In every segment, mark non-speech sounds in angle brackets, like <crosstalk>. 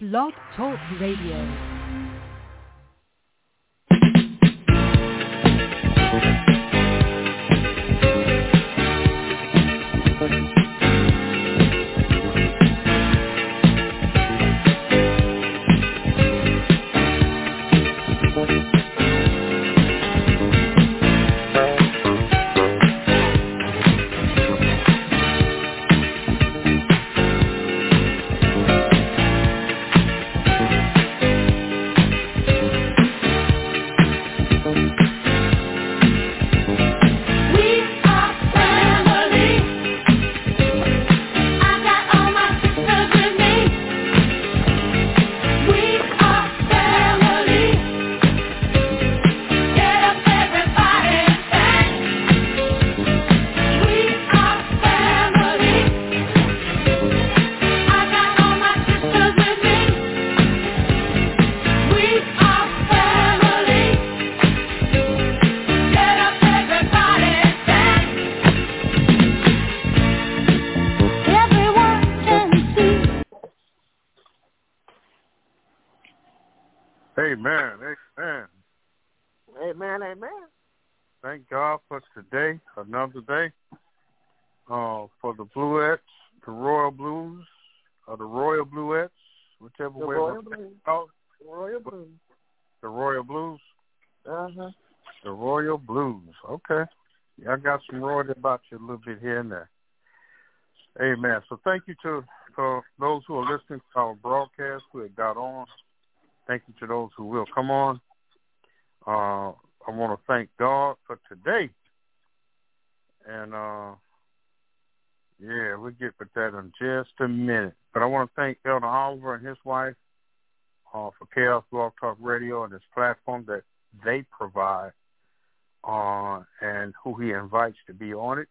Blog Talk Radio. Thank God for today, another day. Uh, for the Bluettes, the Royal Blues, or the Royal Bluettes, whichever The way Royal Blues. called, Royal Blues. the Royal Blues. Uh huh. The Royal Blues. Okay. Yeah, I got some royalty about you a little bit here and there. Amen. So thank you to for those who are listening to our broadcast who have got on. Thank you to those who will come on. Uh, I want to thank God for today. And uh, yeah, we'll get with that in just a minute. But I want to thank Elder Oliver and his wife uh, for Chaos Blog Talk Radio and this platform that they provide uh, and who he invites to be on it.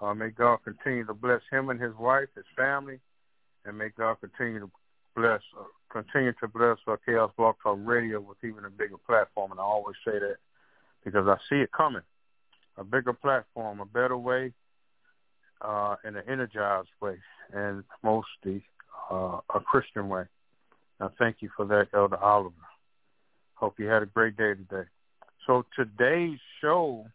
Uh, may God continue to bless him and his wife, his family, and may God continue to bless, uh, continue to bless uh, Chaos Blog Talk Radio with even a bigger platform. And I always say that because I see it coming, a bigger platform, a better way, uh, in an energized way, and mostly uh, a Christian way. I thank you for that, Elder Oliver. Hope you had a great day today. So today's show,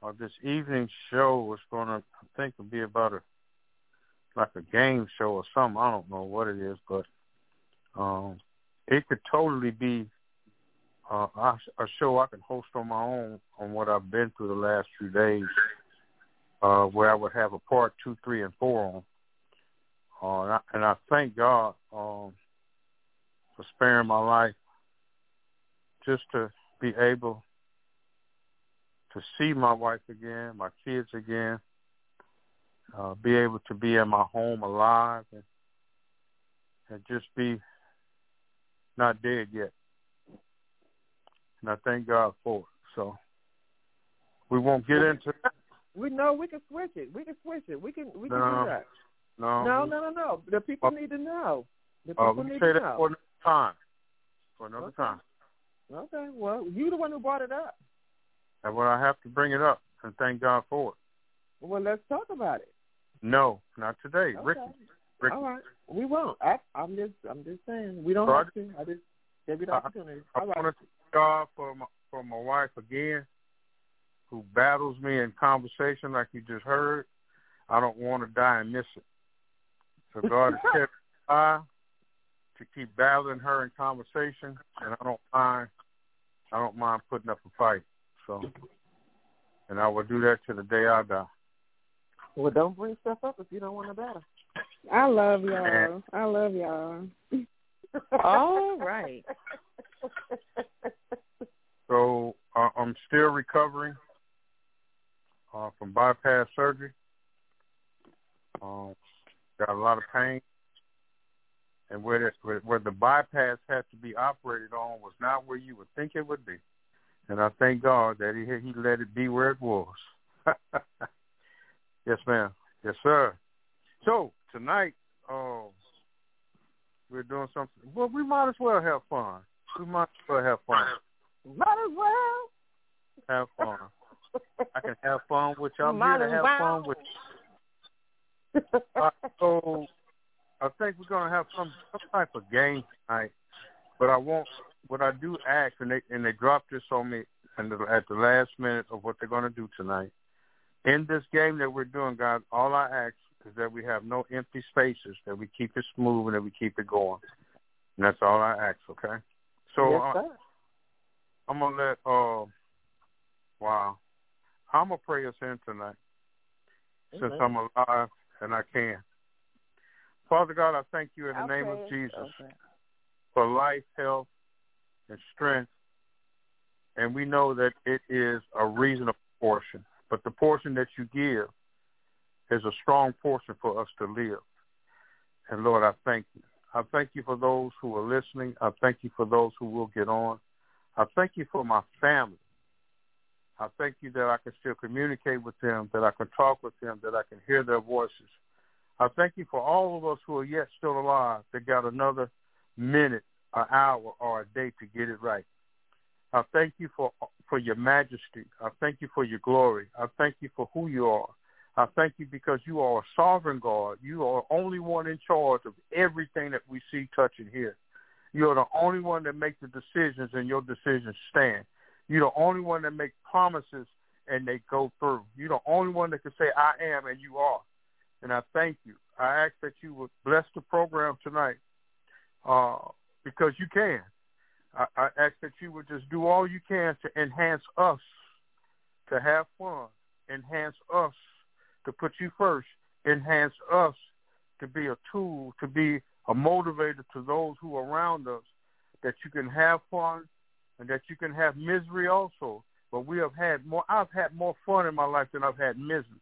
or this evening's show, is going to, I think, will be about a like a game show or something. I don't know what it is, but um, it could totally be uh, a show I can host on my own on what I've been through the last few days, uh, where I would have a part two, three, and four on. Uh, and, I, and I thank God um, for sparing my life just to be able to see my wife again, my kids again, uh, be able to be in my home alive and, and just be not dead yet. And I thank God for it. So we won't get into We know we can switch it. We can switch it. We can we can No. do that. no No, no, no, no. The people Uh, need to know. The people Uh, people we need say to that know. for another time. For another Okay. time. Okay. Well, you the one who brought it up. And when I have to bring it up and thank God for it. Well, let's talk about it. No, not today. Okay. Ricky. Ricky. All right. We won't. I, I'm just I'm just saying we don't So I have to. I just gave you the opportunity. I All right. want to God for my, for my wife again, who battles me in conversation like you just heard. I don't want to die and miss it. So God has kept <laughs> me alive to keep battling her in conversation, and I don't mind. I don't mind putting up a fight. So, and I will do that to the day I die. Well, don't bring stuff up if you don't want to battle. I love y'all. I love y'all. All right. <laughs> So uh, I'm still recovering uh, from bypass surgery. Um, got a lot of pain, and where the, where, the bypass had to be operated on was not where you would think it would be. And I thank God that he he let it be where it was. <laughs> yes, ma'am. Yes, sir. So tonight, uh, we're doing something. Well, we might as well have fun. We might as well have fun. Might as well. Have fun. I can have fun with y'all. Might here to have well. fun with. Uh, so I think we're gonna have some some type of game tonight, but I won't. What I do ask, and they and they dropped this on me and the, at the last minute of what they're gonna do tonight. In this game that we're doing, God, all I ask is that we have no empty spaces, that we keep it smooth, and that we keep it going. And that's all I ask. Okay. So yes, uh, sir. I'm gonna let. Uh, wow. I'm gonna pray us in tonight since I'm alive and I can. Father God, I thank you in the I'll name of Jesus Okay. for life, health, and strength. And we know that it is a reasonable portion, but the portion that you give is a strong portion for us to live. And Lord, I thank you. I thank you for those who are listening. I thank you for those who will get on. I thank you for my family. I thank you that I can still communicate with them, that I can talk with them, that I can hear their voices. I thank you for all of us who are yet still alive that got another minute, an hour, or a day to get it right. I thank you for for your majesty. I thank you for your glory. I thank you for who you are. I thank you because you are a sovereign God. You are only one in charge of everything that we see, touch, and hear. You're the only one that makes the decisions, and your decisions stand. You're the only one that makes promises, and they go through. You're the only one that can say, I am, and you are. And I thank you. I ask that you would bless the program tonight uh, because you can. I, I ask that you would just do all you can to enhance us, to have fun, enhance us, to put you first, enhance us to be a tool, to be a motivator to those who are around us, that you can have fun and that you can have misery also. But we have had more, I've had more fun in my life than I've had misery.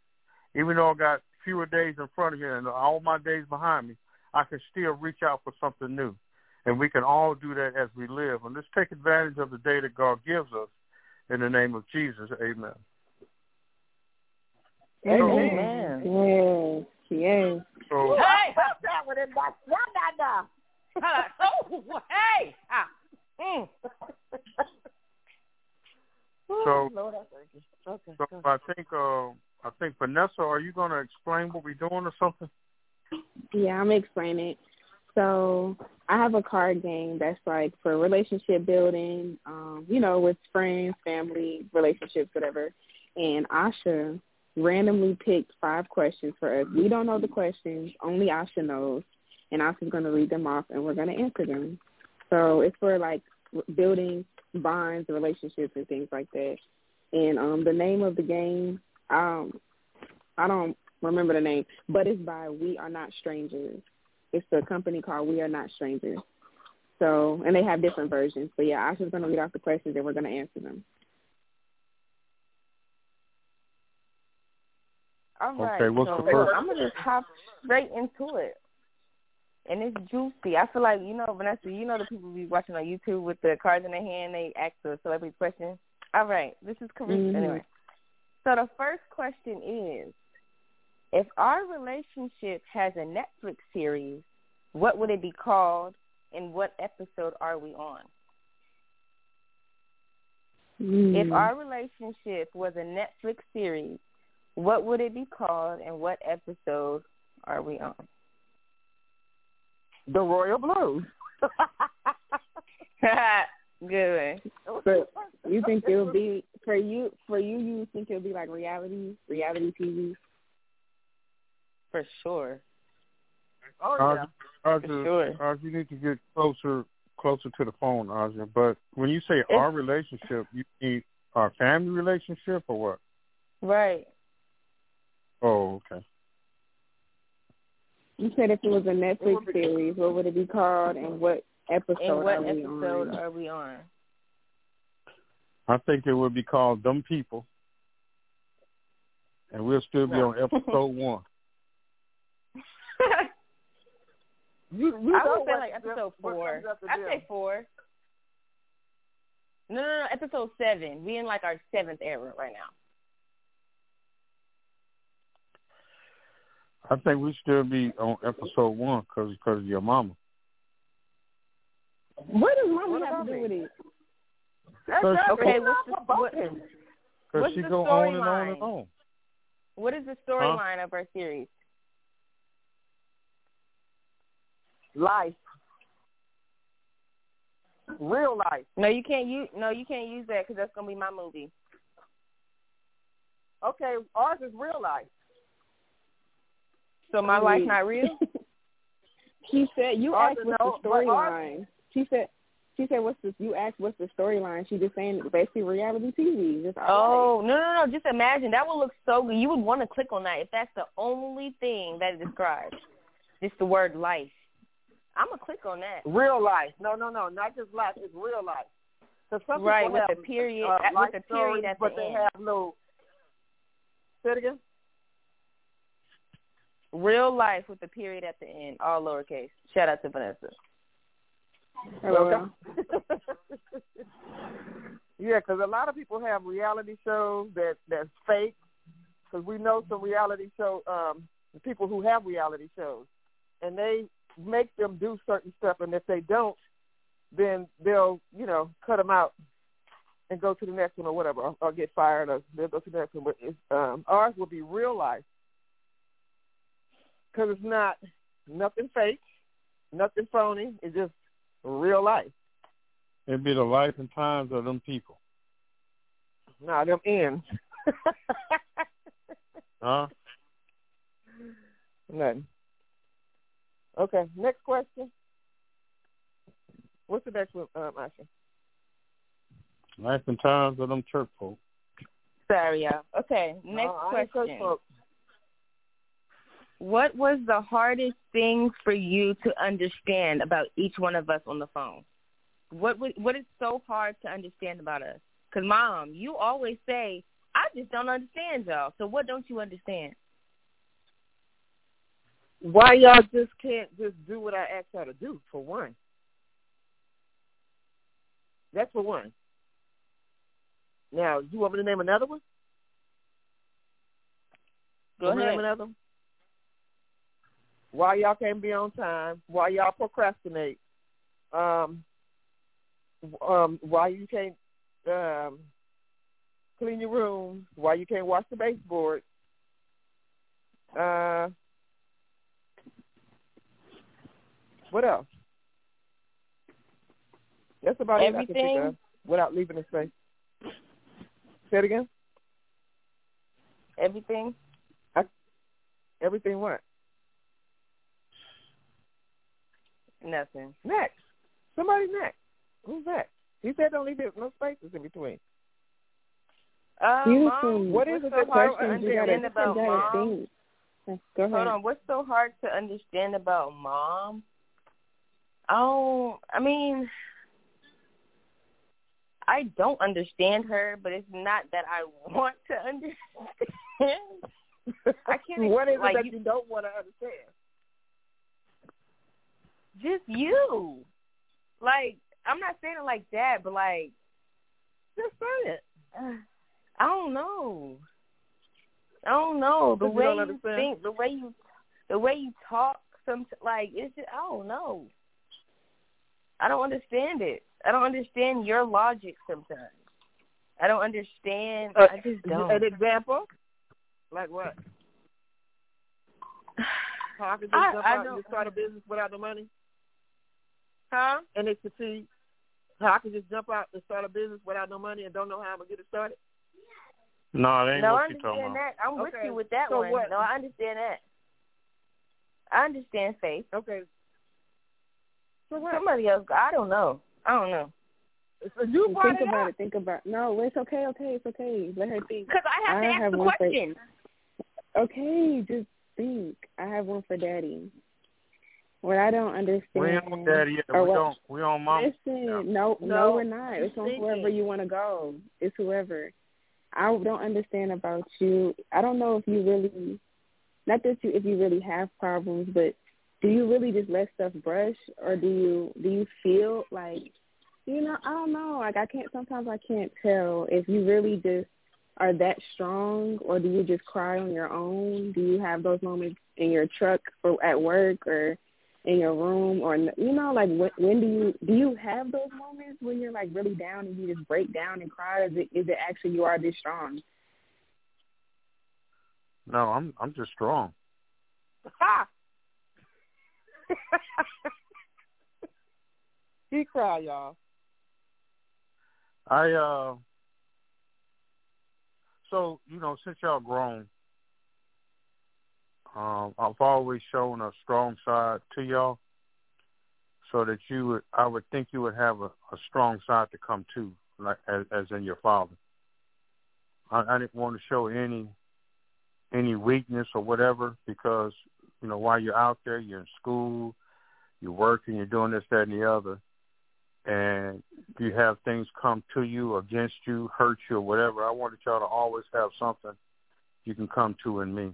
Even though I got fewer days in front of me and all my days behind me, I can still reach out for something new. And we can all do that as we live. And let's take advantage of the day that God gives us. In the name of Jesus, amen. Amen. Yes, yes. So, Hey, Put that one in my da oh, <laughs> hey, ah, mm. So- Lord, I. Okay. so go. I think, uh, I think Vanessa, are you going to explain what we're doing or something? Yeah, I'm explaining it. So I have a card game that's like for relationship building, um, you know, with friends, family, relationships, whatever. And Asha randomly picked five questions for us. We don't know the questions, only Asha knows. And Asha's going to read them off and we're going to answer them. So it's for like building bonds, relationships, and things like that. And um, the name of the game, um, I don't remember the name, but it's by We Are Not Strangers. It's a company called We Are Not Strangers. So, and they have different versions. But yeah, Asha's going to read off the questions and we're going to answer them. All right. Okay, what's so the first- I'm gonna just hop straight into it, and it's juicy. I feel like you know, Vanessa. You know the people be watching on YouTube with the cards in their hand. They ask the celebrity question. All right, this is Carissa Mhm. anyway. So the first question is, if our relationship has a Netflix series, what would it be called, and what episode are we on? If Mm. our relationship was a Netflix series, what would it be called, and what episode are we on? The Royal Blues. <laughs> Good. But you think it'll be for you? For you, you think it'll be like reality, reality TV? For sure. oh yeah. Aja, For sure. Aja, you need to get closer closer to the phone, Aja. But when you say our relationship, you mean our family relationship or what? Right. Oh, okay. You said if it was a Netflix series, what would it be called, and what episode And what are we episode on? are we on? I think it would be called Dumb People. And we'll still be on <laughs> episode one. <laughs> You, you I would say like episode what four. I'd say four. No, no, no, episode seven. We in like our seventh era right now. I think we still be on episode one because because of your mama. What does mommy What have to do with it? That's Okay, not Okay, enough what's the- for what- What's she the go on and on storyline? and on. What is the storyline of our series? life. Real life. No, you can't use. No, you can't use that because that's gonna be my movie. Okay, ours is real life. So my life not real. <laughs> She said you asked is what's no- the storyline. She said she said what's the you asked what's the storyline. She just saying basically reality TV. Just all Oh no no no! Just imagine that would look so good. You would want to click on that if that's the only thing that it describes. Just the word life. I'm gonna click on that. Real life. No, no, no, not just life. It's real life. So some Right, people with have, the period- uh, with life the period stories, at but the they end. have no. Say it again. Real life with the period at the end, all lowercase. Shout out to Vanessa. LOL. <laughs> yeah, because a lot of people have reality shows that that's fake. Because we know some reality show um, people who have reality shows, and they make them do certain stuff, and if they don't, then they'll you know cut them out and go to the next one or whatever, or, or get fired, or they'll go to the next one. But it's, um, ours will be real life because it's not nothing fake, nothing phony. It's just real life. It'd be the life and times of them people. Nah, them ends. <laughs> Huh? Nothing. Okay, next question. What's the next one, um, Asha? Life and times of them church folk. Sorry, y'all. Okay, next No, question. What was the hardest thing for you to understand about each one of us on the phone? What what is so hard to understand about us? Because mom, you always say, "I just don't understand y'all." So what don't you understand? Why y'all just can't just do what I asked y'all to do? For one, that's for one. Now, you want me to name another one? Go ahead. Name another one? Why y'all can't be on time? Why y'all procrastinate? Um, um, why you can't um, clean your room? Why you can't wash the baseboard? Uh, what else? That's about it I can Everything? think of without leaving the space. Say it again. Everything. Everything what? Nothing. Next. Somebody next. Who's next? He said don't leave no spaces in between. Uh, Beautiful. mom, What is what's it so that hard to questions you gotta, understand you about gotta mom? think. Go ahead. Hold on. What's so hard to understand about mom? Oh, I mean, I don't understand her, but it's not that I <laughs> want to understand. I can't. what is like, it that you- you don't want to understand? Just you. Like, I'm not saying it like that, but like, Just say it. <sighs> I don't know. I don't know the you way you think, the way you, the way you talk. Some like it's just I don't know. I don't understand it. I don't understand your logic sometimes. I don't understand. Uh, I just don't. An example? Like what? <sighs> How I can just I- jump I out start a business without the money huh? and it succeed? How I can just jump out and start a business without no money and don't know how I'm gonna get it started? No, that ain't No, I what you talking understand about. that. I'm with Okay, you with that so one. what- No, I understand that. I understand faith. Okay. So what? Somebody else. I don't know. I don't know. So you brought think it about up. it. Think about. It. No, it's okay. Okay, it's okay. Let her think. Because I have to ask have the one for- question. Okay, just think. I have one for Daddy. What I don't understand. We ain't on daddy yet. or We what- don't. We on mom. Listen, Yeah. no, no, No, we're not. It's on thinking. whoever you want to go. It's whoever. I don't understand about you. I don't know if you really, not that you, if you really have problems, but do you really just let stuff brush, or do you do you feel like, you know, I don't know. Like I can't. Sometimes I can't tell if you really just are that strong, or do you just cry on your own? Do you have those moments in your truck or at work or in your room or you know like when, when do you do you have those moments when you're like really down and you just break down and cry or is it, is it actually you are this strong No, I'm I'm just strong. Ha! <laughs> He cry, y'all. I uh so, you know, since y'all grown, um, I've always shown a strong side to y'all so that you would I would think you would have a, a strong side to come to, like as, as in your father. I, I didn't want to show any any weakness or whatever because, you know, while you're out there, you're in school, you're working, you're doing this, that and the other and you have things come to you against you, hurt you or whatever, I wanted y'all to always have something you can come to in me.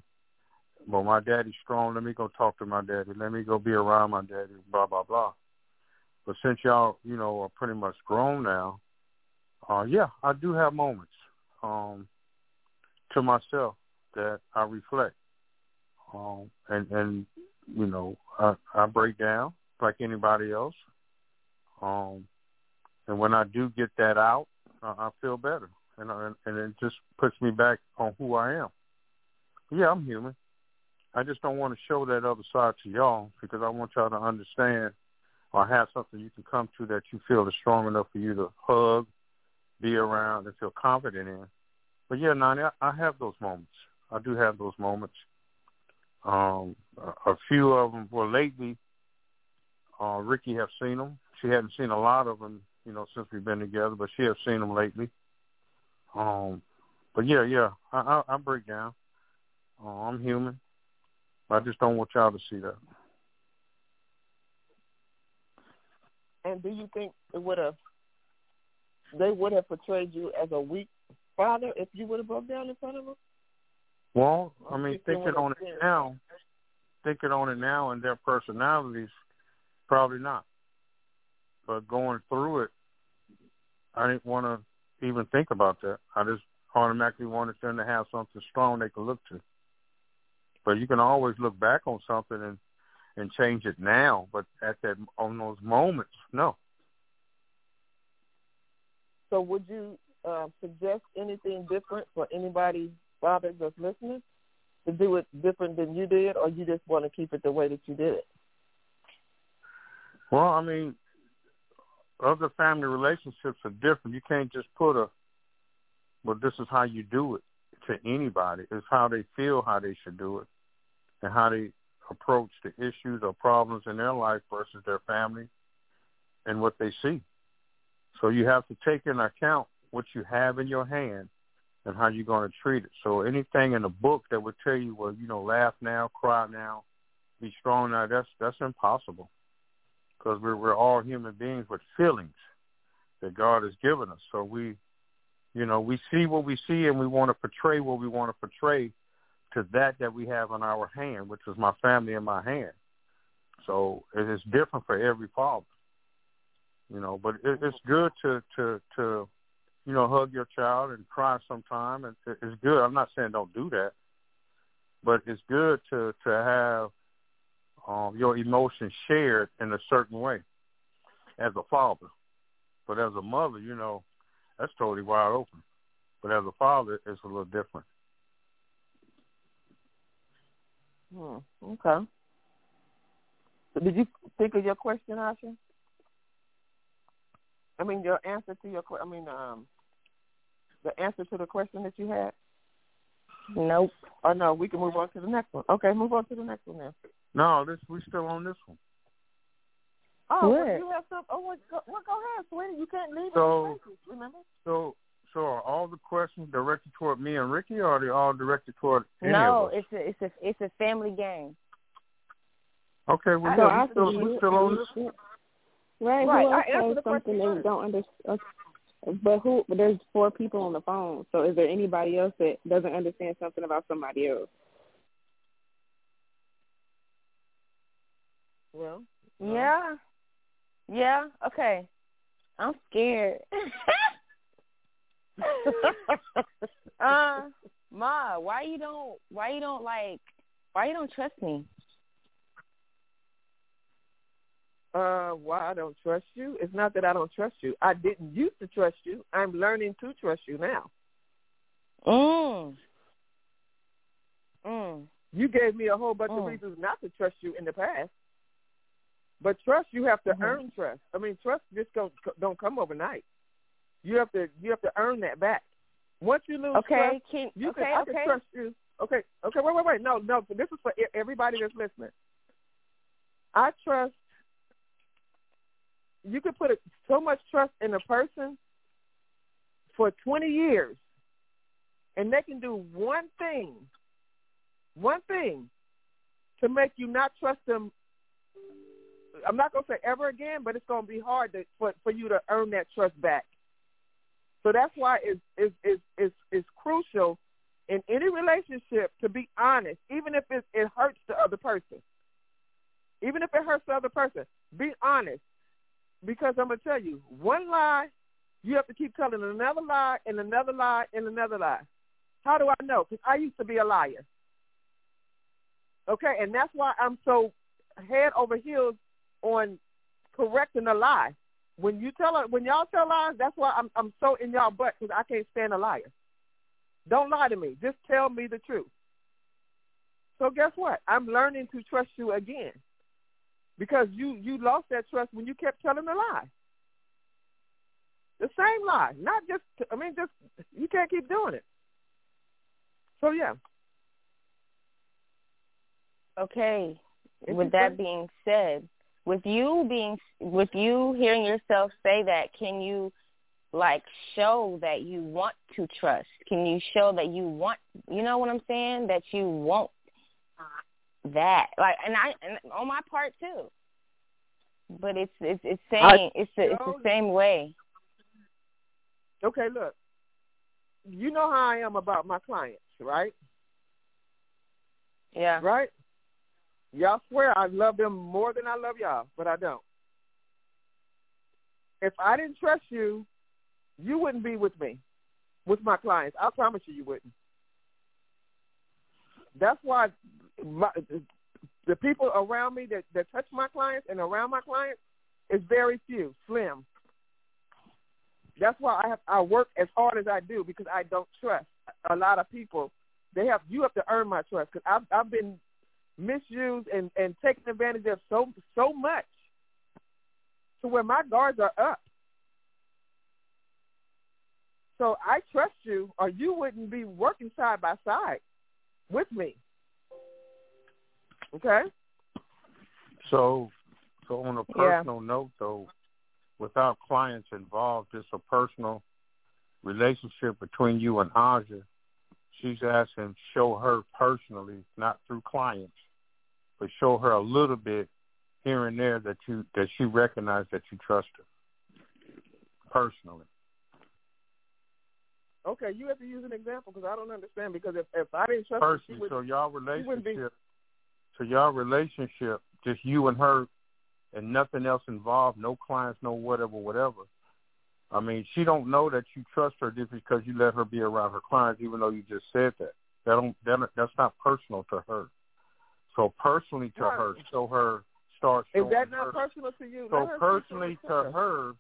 Well, my daddy's strong. Let me go talk to my daddy. Let me go be around my daddy. Blah blah blah. But since y'all, you know, are pretty much grown now, uh, yeah, I do have moments um, to myself that I reflect, um, and and you know, I, I break down like anybody else. Um, and when I do get that out, uh, I feel better, and, uh, and it just puts me back on who I am. Yeah, I'm human. I just don't want to show that other side to y'all because I want y'all to understand or have something you can come to that you feel is strong enough for you to hug, be around, and feel confident in. But yeah, Nani, I, have those moments. I do have those moments. Um, a, a few of them. Well, lately, uh, Ricky have seen them she hadn't seen a lot of them, you know, since we've been together, but she has seen them lately. Um, but yeah, yeah, I, I, I break down. Uh, I'm human. I just don't want y'all to see that. And do you think it would have they would have portrayed you as a weak father if you would have broke down in front of them? Well, I mean, thinking on it now, thinking on it now and their personalities, probably not but going through it, I didn't want to even think about that. I just automatically wanted them to have something strong they could look to. But you can always look back on something and and change it now. But at that on those moments, no. So would you uh, suggest anything different for anybody fathers that's listening to do it different than you did, or you just want to keep it the way that you did it? Well, I mean, other family relationships are different. You can't just put a, well, this is how you do it to anybody. It's how they feel how they should do it and how they approach the issues or problems in their life versus their family and what they see. So you have to take into account what you have in your hand and how you're going to treat it. So anything in the book that would tell you, well, you know, laugh now, cry now, be strong now, that's that's impossible because we're we're all human beings with feelings that God has given us. So we, you know, we see what we see, and we want to portray what we want to portray to that that we have in our hand, which is my family in my hand. So it is different for every father, you know. But it, it's good to to to you know hug your child and cry sometime, and it's good. I'm not saying don't do that, but it's good to to have um, your emotions shared in a certain way as a father. But as a mother, you know, that's totally wide open. But as a father, it's a little different. Hmm. Okay. So did you think of your question, Asha? I mean, your answer to your I mean, um, the answer to the question that you had. Nope. Oh no, we can move on to the next one. Okay, move on to the next one now. No, this we still on this one. Oh, well, you have some. Oh, well, go, well, go ahead, sweetie. You can't leave so, places, remember? So, so are all the questions directed toward me and Ricky, or are they all directed toward any no, of us? it's a it's a it's a family game. Okay, well, yeah, we still, we still on this one. Right, right. who else has something they don't understand? Uh, but who? But there's four people on the phone. So is there anybody else that doesn't understand something about somebody else? Well, yeah, yeah. Okay, I'm scared. <laughs> uh, Ma, why you don't? Why you don't like? Why you don't trust me? Uh, why I don't trust you? It's not that I don't trust you. I didn't used to trust you. I'm learning to trust you now. Mm. Mm. You gave me a whole bunch mm. of reasons not to trust you in the past. But trust, you have to Mhm. earn trust. I mean, trust just don't don't come overnight. You have to you have to earn that back. Once you lose Okay, trust, can you okay, can I okay. can trust you. Okay, okay, wait, wait, wait. No, no. This is for everybody that's listening. I trust. You can put a, so much trust in a person for twenty years, and they can do one thing, one thing, to make you not trust them. I'm not gonna say ever again, but it's gonna be hard to, for for you to earn that trust back. So that's why it's it's it's it's, it's crucial in any relationship to be honest, even if it, it hurts the other person. Even if it hurts the other person, be honest. Because I'm gonna tell you, one lie, you have to keep telling another lie and another lie and another lie. How do I know? Because I used to be a liar. Okay, and that's why I'm so head over heels on correcting a lie. When you tell a, when y'all tell lies, that's why I'm I'm so in y'all butt because I can't stand a liar. Don't lie to me. Just tell me the truth. So guess what? I'm learning to trust you again because you you lost that trust when you kept telling a lie. The same lie, not just. I mean, just you can't keep doing it. So yeah. Okay. With that being said, with you being with you hearing yourself say that, can you like show that you want to trust? Can you show that you want, you know what I'm saying? That you want uh, that. Like and I and on my part too. But it's it's it's saying it's the, it's the same way. Okay, look. You know how I am about my clients, right? Yeah. Right? Y'all swear I love them more than I love y'all, but I don't. If I didn't trust you, you wouldn't be with me, with my clients. I promise you, you wouldn't. That's why my, the people around me that, that touch my clients and around my clients is very few, slim. That's why I have I work as hard as I do because I don't trust a lot of people. They have you have to earn my trust because I've I've been misused and and taken advantage of so so much to where my guards are up. So I trust you, or you wouldn't be working side by side with me. Okay. So, so on a Yeah. personal note, though, without clients involved, it's a personal relationship between you and Aja. She's asking show her personally, not through clients, but show her a little bit here and there that you that she recognized that you trust her personally. Okay, you have to use an example because I don't understand. Because if if I didn't trust her, she Personally, would. so y'all wouldn't be- relationship, so y'all relationship, just you and her, and nothing else involved, no clients, no whatever, whatever. I mean, she don't know that you trust her just because you let her be around her clients, even though you just said that. That don't that, that's not personal to her. So personally to Right. her, show her start showing Is that not her. personal to you? So personally to her,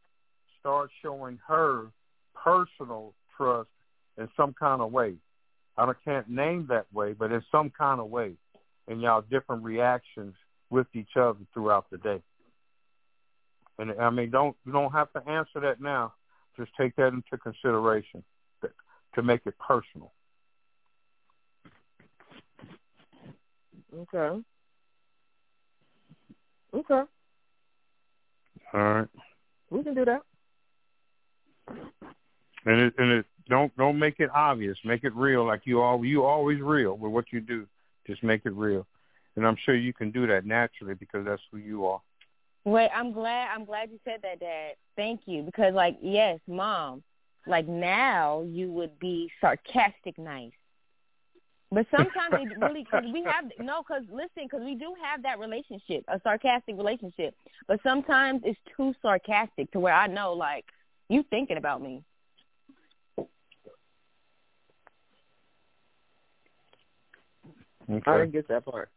start showing her personal trust in some kind of way. I don't, can't name that way, but in some kind of way, and y'all different reactions with each other throughout the day. And I mean, don't you don't have to answer that now. Just take that into consideration to, make it personal. Okay. Okay. All right. We can do that. And it, and it don't don't make it obvious. Make it real, like you all you always real with what you do. Just make it real, and I'm sure you can do that naturally because that's who you are. Wait, I'm glad I'm glad you said that, Dad. Thank you. Because like, yes, mom, like now you would be sarcastic nice. But sometimes it really because we have no because listen because we do have that relationship a sarcastic relationship but sometimes it's too sarcastic to where I know like you thinking about me I Okay. didn't get that part.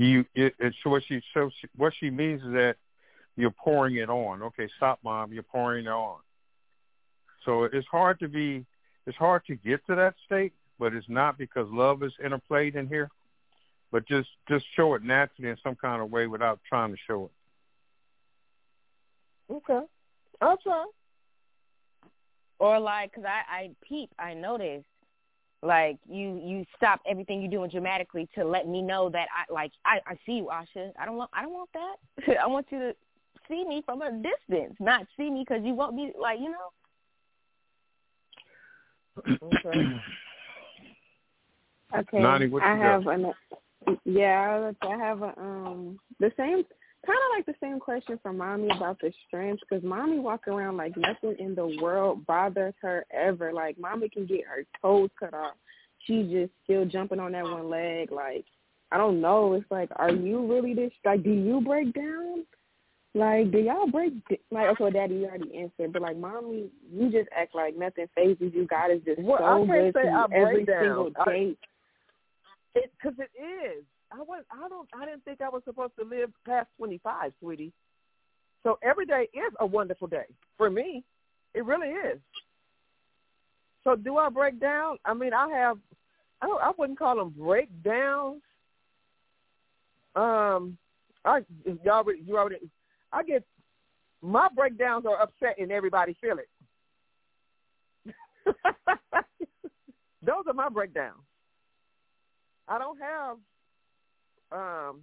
You it, it's what she so she, what she means is that you're pouring it on. Okay, stop, mom. You're pouring it on. So it's hard to be it's hard to get to that state, but it's not because love is interplayed in here. but just just show it naturally in some kind of way without trying to show it. Okay, I'll try. Or like, cause I I peep, I notice, like you you stop everything you're doing dramatically to let me know that I like I I see you, Asha. I don't want I don't want that. <laughs> I want you to see me from a distance, not see me because you want me like you know. Okay. <clears throat> Okay. Nani, I have an yeah, I have a um the same kind of like the same question from mommy about the strength because mommy walk around like nothing in the world bothers her ever. Like mommy can get her toes cut off, she's just still jumping on that one leg. Like I don't know. It's like, are you really this? Like, do you break down? Like, do y'all break? Like, okay, daddy, you already answered, but like, mommy, you just act like nothing fazes you. God is just well, so I can't good say to I every break down. single day. It because it is. I was. I don't. I didn't think I was supposed to live past twenty five, sweetie. So every day is a wonderful day for me. It really is. So do I break down? I mean, I have. I don't, I wouldn't call them breakdowns. Um, I you already you already. I get my breakdowns are upsetting everybody feel it. <laughs> Those are my breakdowns. I don't have. Um,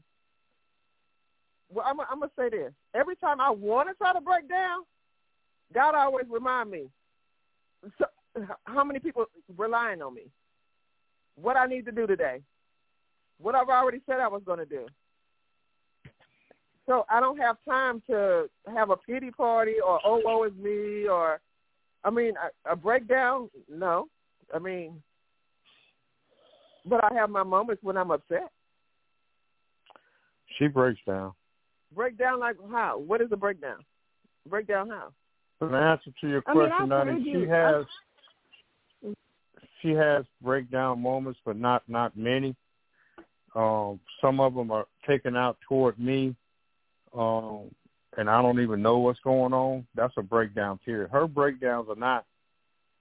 well, I'm, I'm gonna say this. Every time I want to try to break down, God always remind me. So, how many people relying on me? What I need to do today? What I've already said I was to do. So I don't have time to have a pity party or oh woe is me or, I mean, a, a breakdown. No, I mean, but I have my moments when I'm upset. She breaks down. Break down like how? What is a breakdown? Breakdown how? In answer to your question, I've Nani, she has she has breakdown moments, but not not many. Um, some of them are taken out toward me, um, and I don't even know what's going on. That's a breakdown period. Her breakdowns are not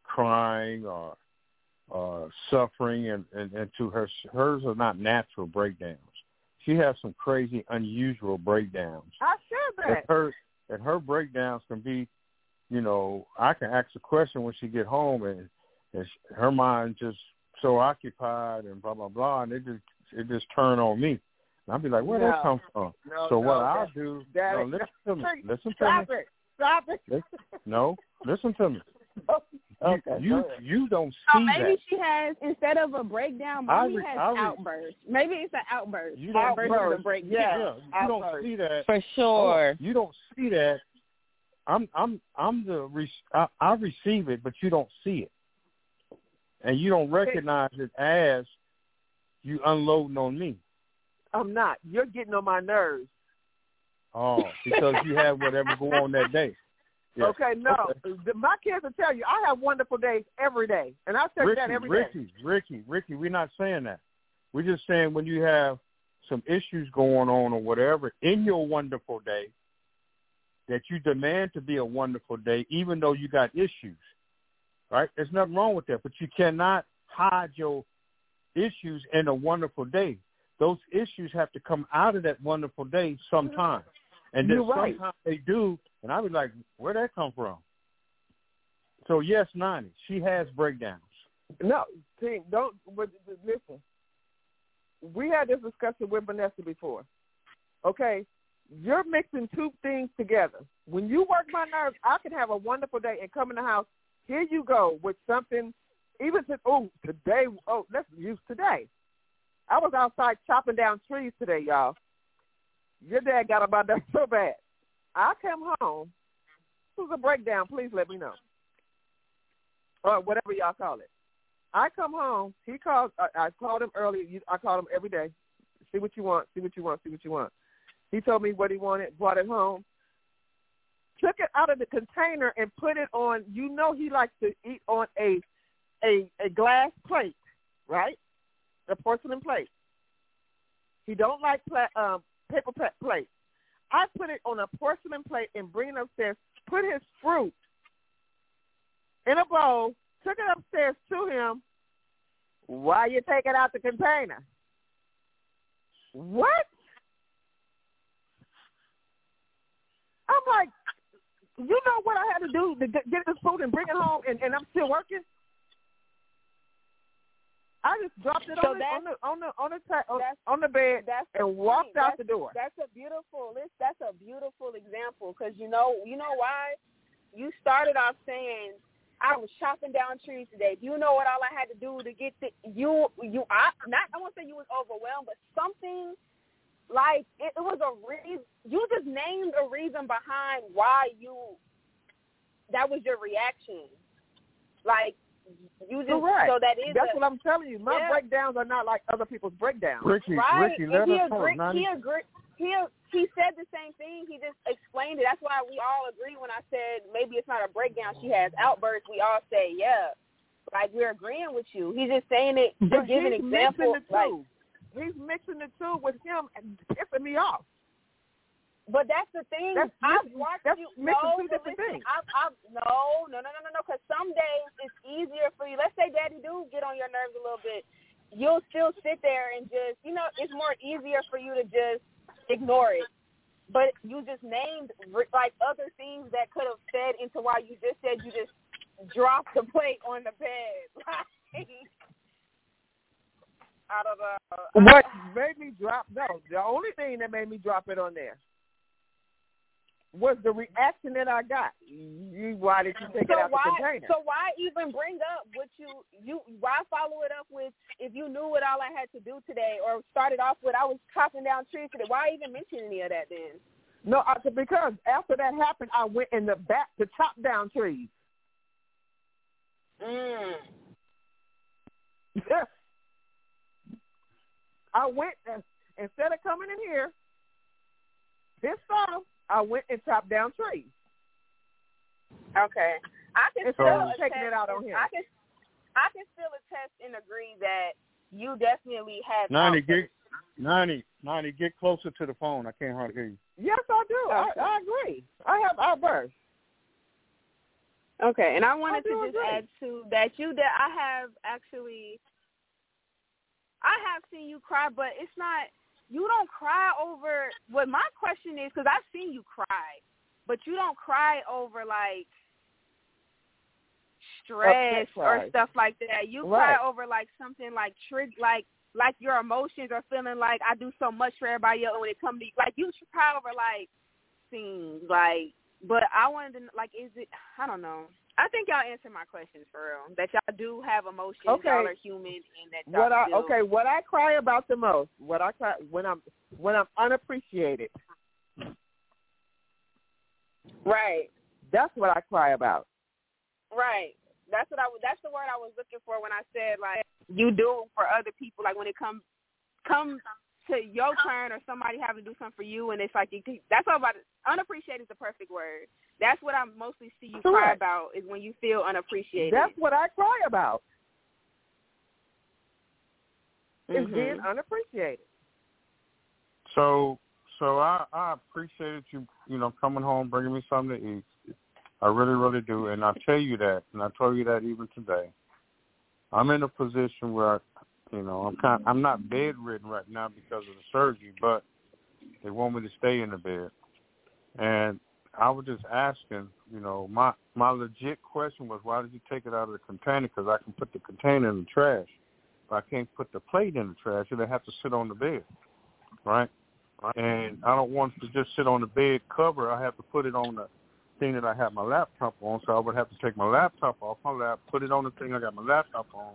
crying or uh, suffering, and, and, and to her, hers are not natural breakdowns. She has some crazy, unusual breakdowns. I said And that. her and her breakdowns can be, you know, I can ask a question when she get home, and, and she, her mind just so occupied and blah blah blah, and it just it just turn on me. And I'll be like, where No. that come from? No, so no, what I'll do? that- no, listen to me. Listen to Stop me. it. Stop it. No, listen to me. Okay. you you, you don't So see maybe that. she has instead of a breakdown, I mommy re- has I re- outbursts. Maybe it's an outburst You don't- versus a Outburst, breakdown. yeah. Yeah, you don't see that. For sure. Oh, you don't see that. I'm I'm I'm the re- I, I receive it, but you don't see it, and you don't recognize it as you unloading on me. I'm not. You're getting on my nerves. Oh, because you have whatever go on that day. <laughs> Okay, no. The- My kids will tell you I have wonderful days every day, and I tell you Ricky, that every day. Ricky, Ricky, Ricky, we're not saying that. We're just saying when you have some issues going on or whatever in your wonderful day, that you demand to be a wonderful day, even though you got issues. Right? There's nothing wrong with that, but you cannot hide your issues in a wonderful day. Those issues have to come out of that wonderful day sometime. And then You're right. sometimes they do, and I be like, where'd that come from? So yes, Nani, she has breakdowns. No, see, don't. But, but listen, we had this discussion with Vanessa before. Okay, you're mixing two things together. When you work my nerves, I can have a wonderful day and come in the house. Here you go with something. Even to oh today oh let's use today. I was outside chopping down trees today, y'all. Your dad got about that so bad. I come home. This was a breakdown. Please let me know, or whatever y'all call it. I come home. He called. I, I called him early. I called him every day. See what you want. See what you want. See what you want. He told me what he wanted. Brought it home. Took it out of the container and put it on. You know he likes to eat on a a a glass plate, right? A porcelain plate. He don't like pla- um, paper plate. I put it on a porcelain plate and bring it upstairs. Put his fruit in a bowl. Took it upstairs to him. Why you take it out the container? What? I'm like, you know what I had to do to get this food and bring it home, and, and I'm still working. I just dropped it So on, the, on the on the on the ta- on, on the bed That's and walked point. out the door. That's a beautiful. This that's a beautiful example because you know you know why you started off saying I was chopping down trees today. Do you know what all I had to do to get the you you I not I won't say you was overwhelmed, but something like it, it was a reason. You just named a reason behind why you that was your reaction. Like you just Correct. so that is That's a, what I'm telling you. My Yeah. breakdowns are not like other people's breakdowns. Ricky, Right. Ricky, and let he us know. agreed. He agreed. He he said the same thing. He just explained it. That's why we all agree when I said maybe it's not a breakdown. She has outbursts. We all say yeah, like we're agreeing with you. He's just saying it to But give an he's example. mixing the Like, two. He's mixing the two with him and pissing me off. But that's the thing. That's I've watched that's you. mixing no, two different listen, things. I've, I've, no, no, no, no, no, no. Because some days it's easier for you. Let's say Daddy do get on your nerves a little bit. You'll still sit there and just, you know, it's more easier for you to just ignore it. But you just named like other things that could have fed into why you just said you just dropped the plate on the bed. <laughs> Like, out of the What made me drop? No, the only thing that made me drop it on there was the reaction that I got. You, why did you take so it out why, the container? So why even bring up what you you why follow it up with if you knew what all I had to do today or started off with I was chopping down trees today? Why even mention any of that then? no, I, because after that happened, I went in the back to chop down trees. Mm. <laughs> I went instead of coming in here, pissed off, I went and chopped down trees. Okay. I can Instead still taking it out on him. I can I can still attest and agree that you definitely have Nani, outbursts. get Nani, Nani, get closer to the phone. I can't hardly hear you. Yes, I do. I, Okay. I agree. I have outbursts. Okay, and I wanted do to just agree. add to that you that I have actually I have seen you cry, but it's not you don't cry over what my question is because I've seen you cry, but you don't cry over like stress or stuff like that. You Right. cry over like something like trig like like your emotions are feeling like I do so much for everybody else when it comes to like you should cry over like scenes like but I wanted to like is it I don't know. I think y'all answered my questions for real. That y'all do have emotions, Okay. y'all are human and that y'all What I still okay, what I cry about the most, what I cry when I'm when I'm unappreciated. Right. That's what I cry about. Right. That's what I that's the word I was looking for when I said like you do for other people like when it comes comes to your turn or somebody having to do something for you and it's like you, that's all about it. unappreciated is the perfect word. That's what I mostly see you cry about is when you feel unappreciated. That's what I cry about. Is Mhm. being unappreciated. So, so I I appreciated you, you know, coming home, bringing me something to eat. I really, really do, and I tell you that, and I told you that even today. I'm in a position where, you know, I'm kind, I'm not bedridden right now because of the surgery, but they want me to stay in the bed, and I was just asking, you know, my my legit question was, why did you take it out of the container? Because I can put the container in the trash, but I can't put the plate in the trash. It'll have to sit on the bed, right? And I don't want to just sit on the bed cover. I have to put it on the thing that I have my laptop on. So I would have to take my laptop off my lap, put it on the thing I got my laptop on,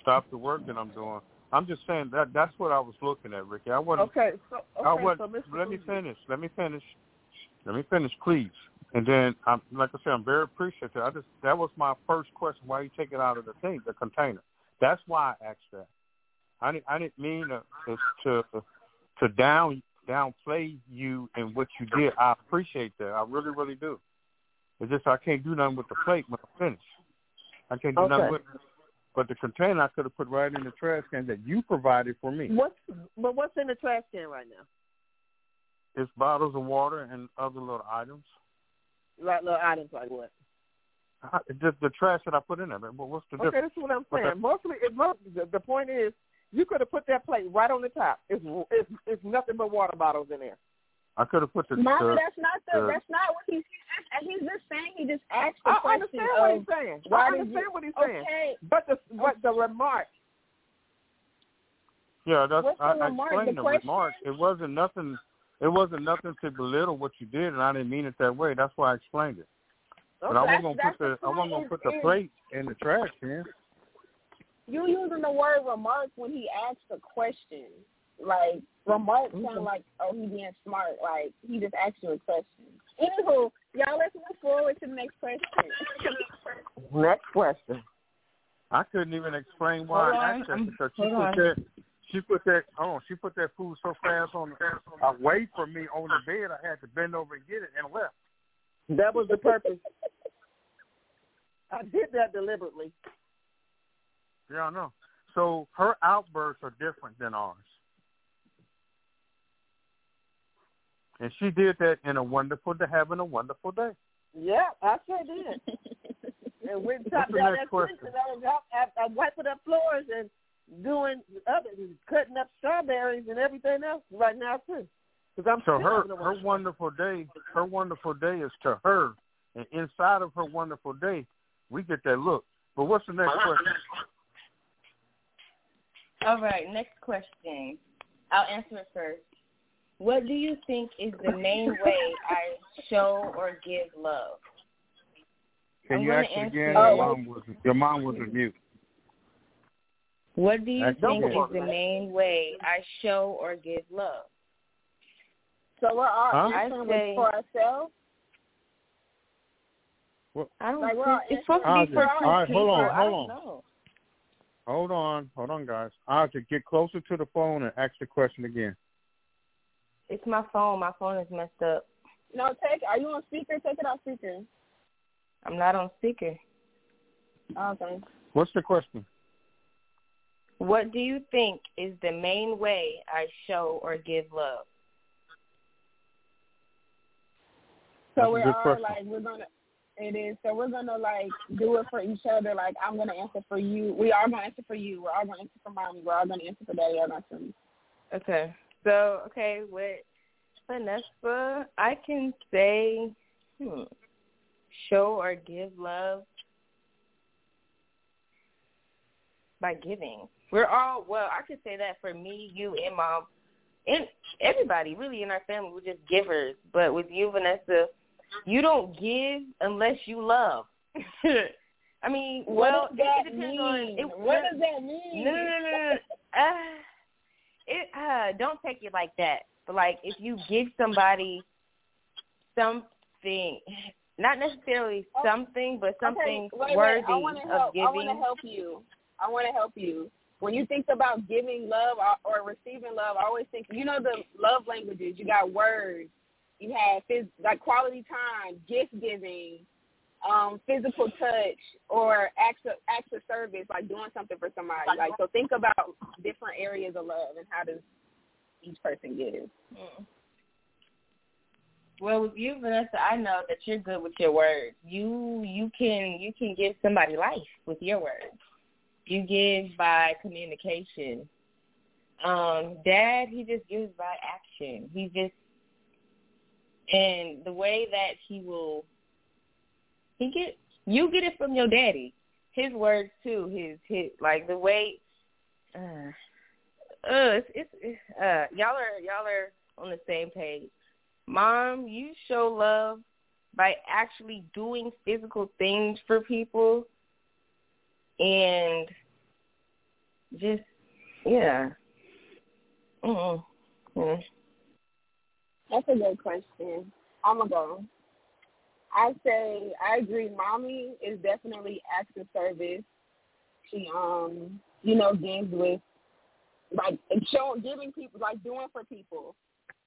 stop the work that I'm doing. I'm just saying that that's what I was looking at, Ricky. I wasn't Okay, so okay, I would, so Mr. let me finish. Let me finish. Let me finish, please. And then, I'm, like I said, I'm very appreciative. I just that was my first question. Why you take it out of the thing, the container? That's why I asked that. I didn't. I didn't mean to to to down downplay you and what you did. I appreciate that. I really, really do. It's just I can't do nothing with the plate when I finish. I can't do Okay. nothing with it. But the container I could have put right in the trash can that you provided for me. What's but what's in the trash can right now? It's bottles of water and other little items. Like little items like what? I- Just the trash that I put in there. But what's the Okay, difference? this is what I'm saying. Mostly, it most the, the point is You could have put that plate right on the top. It's it's, it's nothing but water bottles in there. I could have put the. Mommy, the that's not the. the- that's not what he's. And he's just saying. He just asked the I question understand what he's saying. why I understand you- what he's saying. okay. But the but the remark. yeah, that's What's the I, I explained The the remark. It wasn't nothing. It wasn't nothing to belittle what you did, and I didn't mean it that way. That's why I explained it. But I That's- wasn't gonna that's put the, the I wasn't gonna put the plate in the trash can. You using the word remark when he asked a question. Like remark Mm-hmm. sound like oh he being smart. Like he just asked you a question. Anywho, y'all let's move forward to the next question. Next question. I couldn't even explain why I on, asked that because she put on. that she put that oh she put that food so fast on the away from me on the bed I had to bend over and get it and left. That was the purpose. I did that deliberately. Yeah, I know. So her outbursts are different than ours. And she did that in a wonderful day, having a wonderful day. Yeah, I sure did. <laughs> and we talked the about next that question? I was out, I, I wiping up floors and doing other, cutting up strawberries and everything else right now too. Because I'm So her a her wonderful- wonderful day, her wonderful day is to her, and inside of her wonderful day, we get that look. But what's the next question? All right, next question. I'll answer it first. What do you think is the main way I show or give love? Can I'm you ask it answer- again? Oh. Your mom was your mom was on mute. What do you That's think is the main way I show or give love? so we're all Huh? answering I with say- for ourselves. I don't Like, think it's supposed to be for All right, two hold on, hold on. know. Hold on, hold on, guys. I have to get closer to the phone and ask the question again. It's my phone. My phone is messed up. No, take. Are you on speaker? Take it off speaker. I'm not on speaker. Okay. What's the question? What do you think is the main way I show or give love? So That's we're all question. like we're gonna. It is. So we're gonna like do it for each other. Like I'm gonna answer for you. We are gonna answer for you. We're all gonna answer for mommy. We're all gonna answer for daddy. Or not for me. Okay. So, okay, with Vanessa, I can say, hmm, show or give love by giving. We're all, well, I could say that for me, you, and mom, and everybody really in our family, we're just givers. But with you, Vanessa, you don't give unless you love. <laughs> I mean, What well, does that it depends mean? on it, what does that mean? no, no, no, no, no. Uh, <laughs> it uh, don't take it like that. But like, if you give somebody something, not necessarily Oh, something, but something okay, wait, worthy wait. Wanna of help. I want to help you. I want to help you. When you think about giving love or, or receiving love, I always think you know the love languages. You got words. You have phys- like quality time, gift giving, um, physical touch, or acts of acts of service, like doing something for somebody. Like so, think about different areas of love and how does each person give. Mm. Well, with you, Vanessa, I know that you're good with your words. You you can you can give somebody life with your words. You give by communication. Um, Dad, he just gives by action. He just and the way that he will he get you get it from your daddy. His words too. His his like the way. Uh, uh, it's, it's, uh, y'all are y'all are on the same page. Mom, you show love by actually doing physical things for people and just yeah. Mm. Mm. That's a good question. I'm gonna go. I say I agree. Mommy is definitely acts of service. She um you know gives with like showing giving people like doing for people.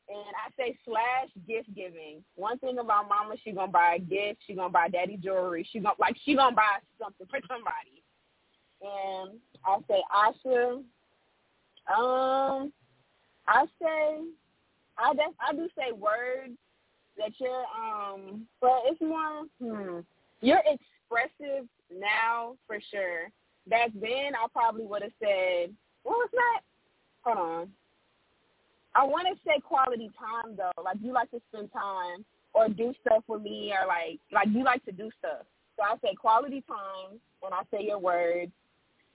And I say slash gift giving. One thing about mama, she gonna buy a gift. She gonna buy daddy jewelry. She gonna like she gonna buy something for somebody. And I say Asha. Um, I say I def- I do say words that you're um but it's more hmm you're expressive now for sure. Back then I probably would have said what was that? Hold on. I want to say quality time though. Like you like to spend time or do stuff with me, or like like you like to do stuff. So I say quality time when I say your words.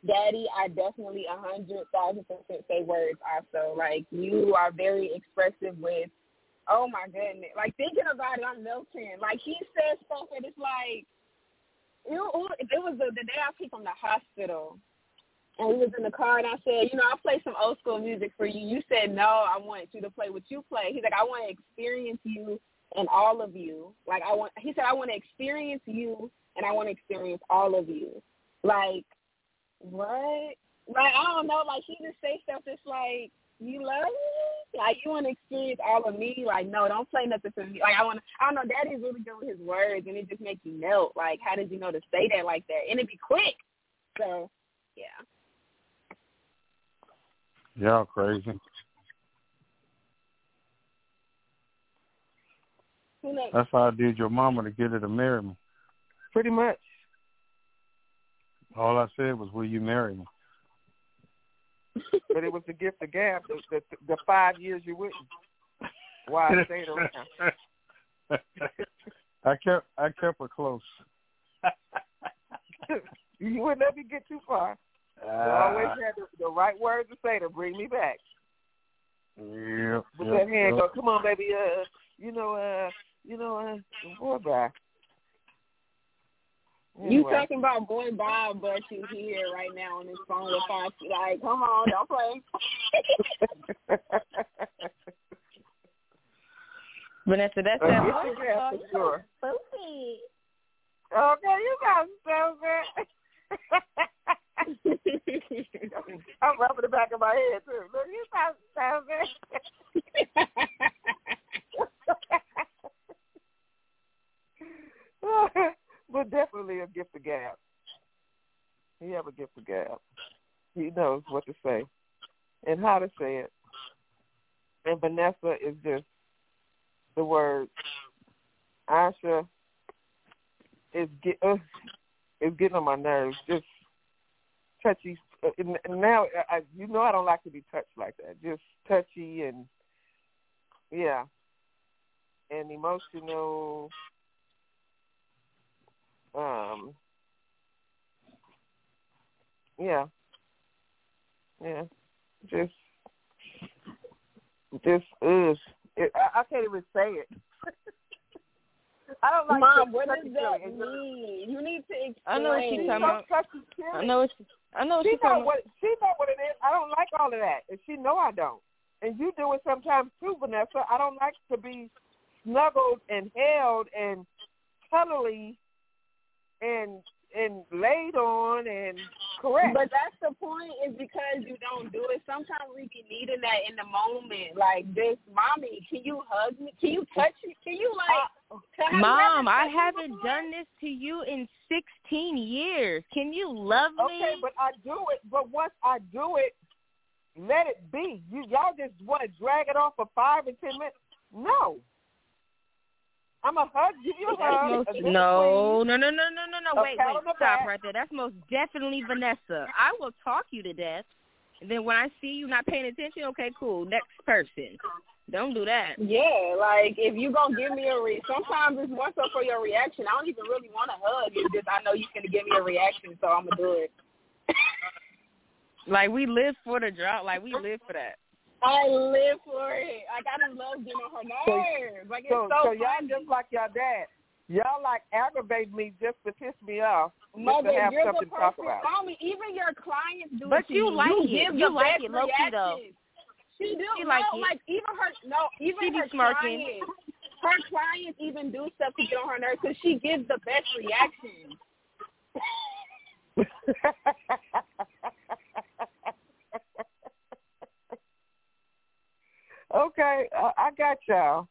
Daddy, I definitely a hundred thousand percent say words also. Like you are very expressive with oh my goodness. Like thinking about it, I'm melting. Like he says stuff and it's like it, it was the, the day I came from the hospital and we was in the car and I said, you know, I'll play some old school music for you. You said no, I want you to play what you play. He's like, I want to experience you and all of you. Like I want he said I want to experience you and I want to experience all of you. Like what? Like I don't know, like he just say stuff that's like you love me? Like you want to experience all of me? Like no, don't play nothing for me. Like I want to. I don't know. Daddy's really good with his words, and it just makes you melt. Like how did you know to say that like that? And it be quick. So yeah. Y'all crazy. That's how I did your mama to get her to marry me. Pretty much. All I said was, "Will you marry me?" But it was the gift of gab. The, the, the five years you wouldn't. Why I stayed around. I kept I kept her close. <laughs> you wouldn't let me get too far. Uh, always had the, the right words to say to bring me back. Yeah. With yep, that hand, yep. go, come on, baby. Uh, you know, uh, you know, uh, boy, bye. You Anyway. talking about boy Bob, but you here right now on this phone with five. Like, come on, don't play. <laughs> Vanessa, that's Uh, that yes, voice. yeah, for sure. Spooky. Okay, you got stupid. <laughs> I'm rubbing the back of my head too. Look, you got stupid. <laughs> but definitely a gift of gab. He have a gift of gab. He knows what to say and how to say it. And Vanessa is just the word. Asha is get uh, is getting on my nerves. Just touchy. Uh, and now, I, you know, I don't like to be touched like that. Just touchy and yeah, and emotional. Um. Yeah. Yeah. Just. Just ugh. It, I, I can't even say it. <laughs> I don't like Mom, what does that feely. mean? You need to explain. I know what she's talking about. I know what she, I know what She she's know talking about. what she know what it is. I don't like all of that, and she know I don't. And you do it sometimes too, Vanessa. I don't like to be snuggled and held and cuddly and and laid on and correct. But that's the point is because you don't do it. Sometimes we be needing that in the moment. Like this, mommy, can you hug me? Can you touch me? Can you like? can I Mom, I haven't before? done this to you in 16 years. Can you love me? okay, but I do it. But once I do it, let it be. You y'all just want to drag it off for five and ten minutes. No. I'm a hug. Give you a hug. most no, no, no, no, no, no, no. Wait, wait, stop back. right there. That's most definitely Vanessa. I will talk you to death. And then when I see you not paying attention, okay, cool. Next person. Don't do that. Yeah, like if you gonna give me a re, sometimes it's more so for your reaction. I don't even really want to hug. It's just I know you're gonna give me a reaction, so I'm gonna do it. Like we live for the drop. Like we live for that. I live for it. Like I just love getting on her nerves. Like it's So, so, so y'all just like y'all dad. Y'all like aggravate me just to piss me off, just Mother, to have you're something the to talk person. about. Mommy, even your clients do But it to you you. like it. give You the like best it low-key, though. reactions. She do. She no, like it. like even her no, even She her smirking. clients. Her clients even do stuff to get on her nerves because she gives the best reactions. <laughs> okay, uh, I got y'all.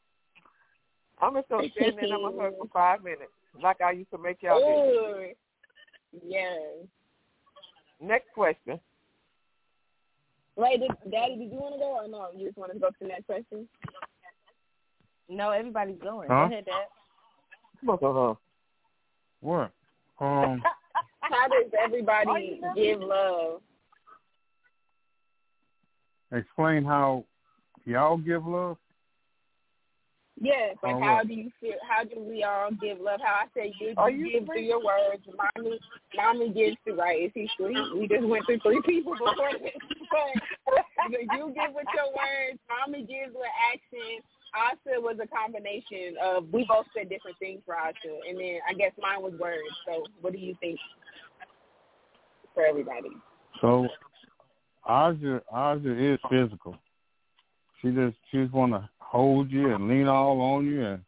I'm just gonna stand there and I'm gonna hug for five minutes, like I used to make y'all do. Yes. Next question. Wait, did, Daddy, did you want to go or no? You just want to go to the next question? No, everybody's going. Huh? Go ahead, Dad. Come on. What? Um, <laughs> How does everybody give love? explain how y'all give love? Yes, like Oh, how do you feel? How do we all give love? How I say you, Are you give through your words. Mommy, mommy gives through right. Is he sweet? We just went through three people before this, <laughs> but you give with your words. Mommy gives with action. Asa was a combination of we both said different things for Asa, and then I guess mine was words. So what do you think for everybody? So Aja Aja is physical. She just she just wanna hold you and lean all on you and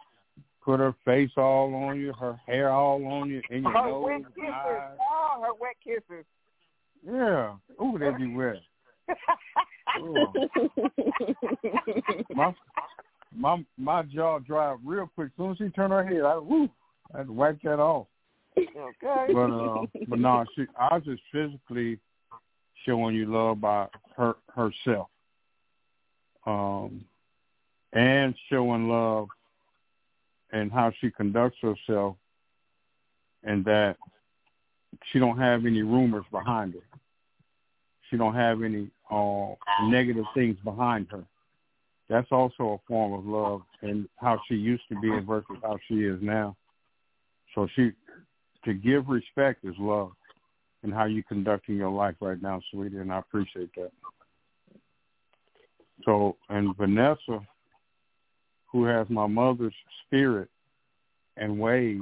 put her face all on you, her hair all on you, in your Her nose, wet kisses. eyes. Oh, her wet kisses. Yeah. Ooh, they be wet. <laughs> My my my jaw dried real quick. As soon as she turned her head, I woo, I had to wipe that off. okay. But uh, but no, she I was just physically showing you love by her herself, um, and showing love and how she conducts herself, and that she don't have any rumors behind her. She don't have any uh, negative things behind her. That's also a form of love, and how she used to be versus how she is now. So she to give respect is love and how you conducting your life right now, sweetie, and I appreciate that. So and Vanessa, who has my mother's spirit and ways,